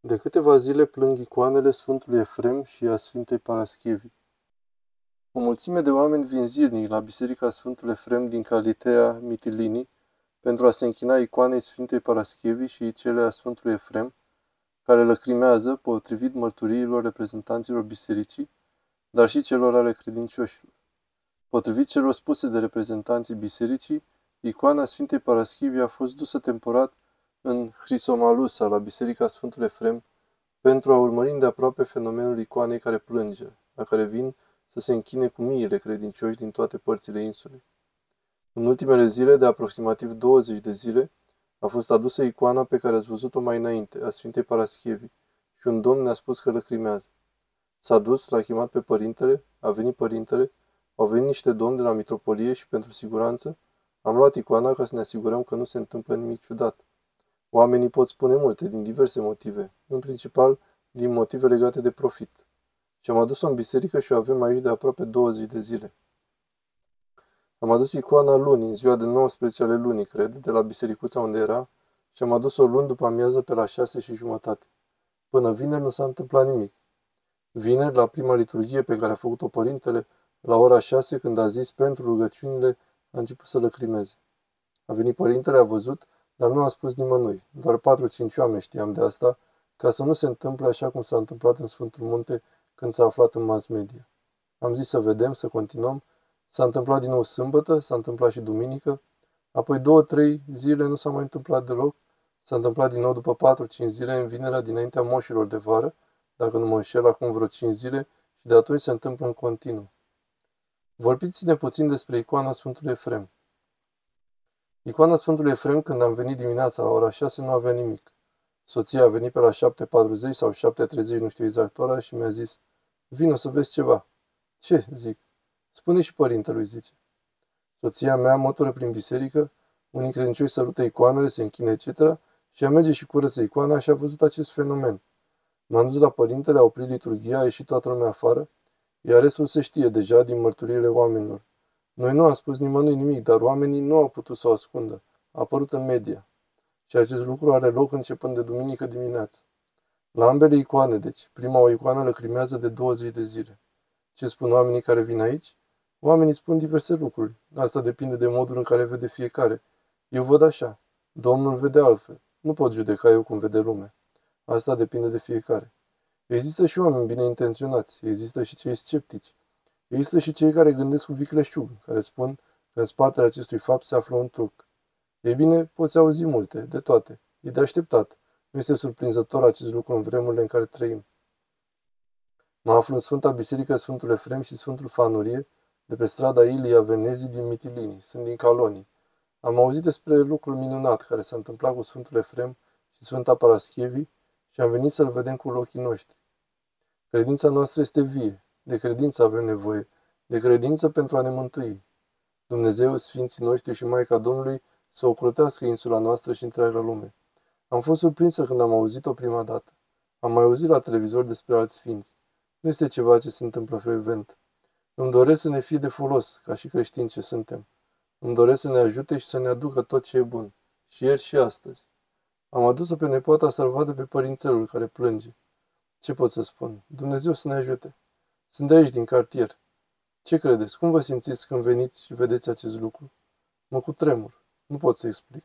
De câteva zile plâng icoanele Sfântului Efrem și a Sfintei Paraschivii. O mulțime de oameni vin zilnic la Biserica Sfântului Efrem din Calitea Mitilini pentru a se închina icoanei Sfintei Paraschivii și cele a Sfântului Efrem, care lăcrimează, potrivit mărturiilor reprezentanților bisericii, dar și celor ale credincioșilor. Potrivit celor spuse de reprezentanții bisericii, icoana Sfintei Paraschivii a fost dusă temporat în Hrisomalusa, la Biserica Sfântul Efrem, pentru a urmări de aproape fenomenul icoanei care plânge, la care vin să se închine cu miile credincioși din toate părțile insulei. În ultimele zile, de aproximativ 20 de zile, a fost adusă icoana pe care ați văzut-o mai înainte, a Sfintei Paraschievi, și un domn ne-a spus că lăcrimează. S-a dus, l-a chemat pe părintele, a venit părintele, au venit niște domni de la mitropolie și pentru siguranță am luat icoana ca să ne asigurăm că nu se întâmplă nimic ciudat. Oamenii pot spune multe, din diverse motive, în principal din motive legate de profit. Și am adus-o în biserică și o avem aici de aproape 20 de zile. Am adus icoana luni, în ziua de 19 ale lunii, cred, de la bisericuța unde era, și am adus-o luni după amiază pe la șase și jumătate. Până vineri nu s-a întâmplat nimic. Vineri, la prima liturghie pe care a făcut-o părintele, la ora șase, când a zis pentru rugăciunile, a început să lăcrimeze. A venit părintele, a văzut, dar nu a spus nimănui. Doar patru-cinci oameni știam de asta, ca să nu se întâmple așa cum s-a întâmplat în Sfântul Munte când s-a aflat în mass media. Am zis să vedem, să continuăm. S-a întâmplat din nou sâmbătă, s-a întâmplat și duminică, apoi două-trei zile nu s-a mai întâmplat deloc, s-a întâmplat din nou după patru-cinci zile în vinerea dinaintea moșilor de vară, dacă nu mă înșel acum vreo cinci zile, și de atunci se întâmplă în continuu. Vorbiți-ne puțin despre icoana Sfântului Efrem. Icoana Sfântului Efrem, când am venit dimineața la ora 6, nu avea nimic. Soția a venit pe la 7.40 sau 7.30, nu știu exact ora, și mi-a zis, vino să vezi ceva. Ce? zic. Spune și părintelui, zice. Soția mea mătură prin biserică, unii credincioși sărută icoanele, se închine, etc. Și a merge și curăță icoana și a văzut acest fenomen. M-am dus la părintele, a oprit liturghia, a ieșit toată lumea afară, iar restul se știe deja din mărturiile oamenilor. Noi nu am spus nimănui nimic, dar oamenii nu au putut să o ascundă. A apărut în media. Și acest lucru are loc începând de duminică dimineață. La ambele icoane, deci, prima o icoană lăcrimează de 20 de zile. Ce spun oamenii care vin aici? Oamenii spun diverse lucruri. Asta depinde de modul în care vede fiecare. Eu văd așa. Domnul vede altfel. Nu pot judeca eu cum vede lumea. Asta depinde de fiecare. Există și oameni bine intenționați. Există și cei sceptici. Există și cei care gândesc cu vicleșug, care spun că în spatele acestui fapt se află un truc. Ei bine, poți auzi multe, de toate. E de așteptat. Nu este surprinzător acest lucru în vremurile în care trăim. Mă aflu în Sfânta Biserică Sfântul Efrem și Sfântul Fanurie, de pe strada Ilia Venezii din Mitilini. Sunt din Calonii. Am auzit despre lucrul minunat care s-a întâmplat cu Sfântul Efrem și Sfânta Paraschievi și am venit să-l vedem cu ochii noștri. Credința noastră este vie, de credință avem nevoie, de credință pentru a ne mântui. Dumnezeu, Sfinții noștri și Maica Domnului să ocrotească insula noastră și întreaga lume. Am fost surprinsă când am auzit-o prima dată. Am mai auzit la televizor despre alți sfinți. Nu este ceva ce se întâmplă frecvent. Îmi doresc să ne fie de folos, ca și creștini ce suntem. Îmi doresc să ne ajute și să ne aducă tot ce e bun. Și ieri și astăzi. Am adus-o pe nepoata să-l vadă pe părințelul care plânge. Ce pot să spun? Dumnezeu să ne ajute. Sunt de aici, din cartier. Ce credeți? Cum vă simțiți când veniți și vedeți acest lucru? Mă cutremur. Nu pot să explic.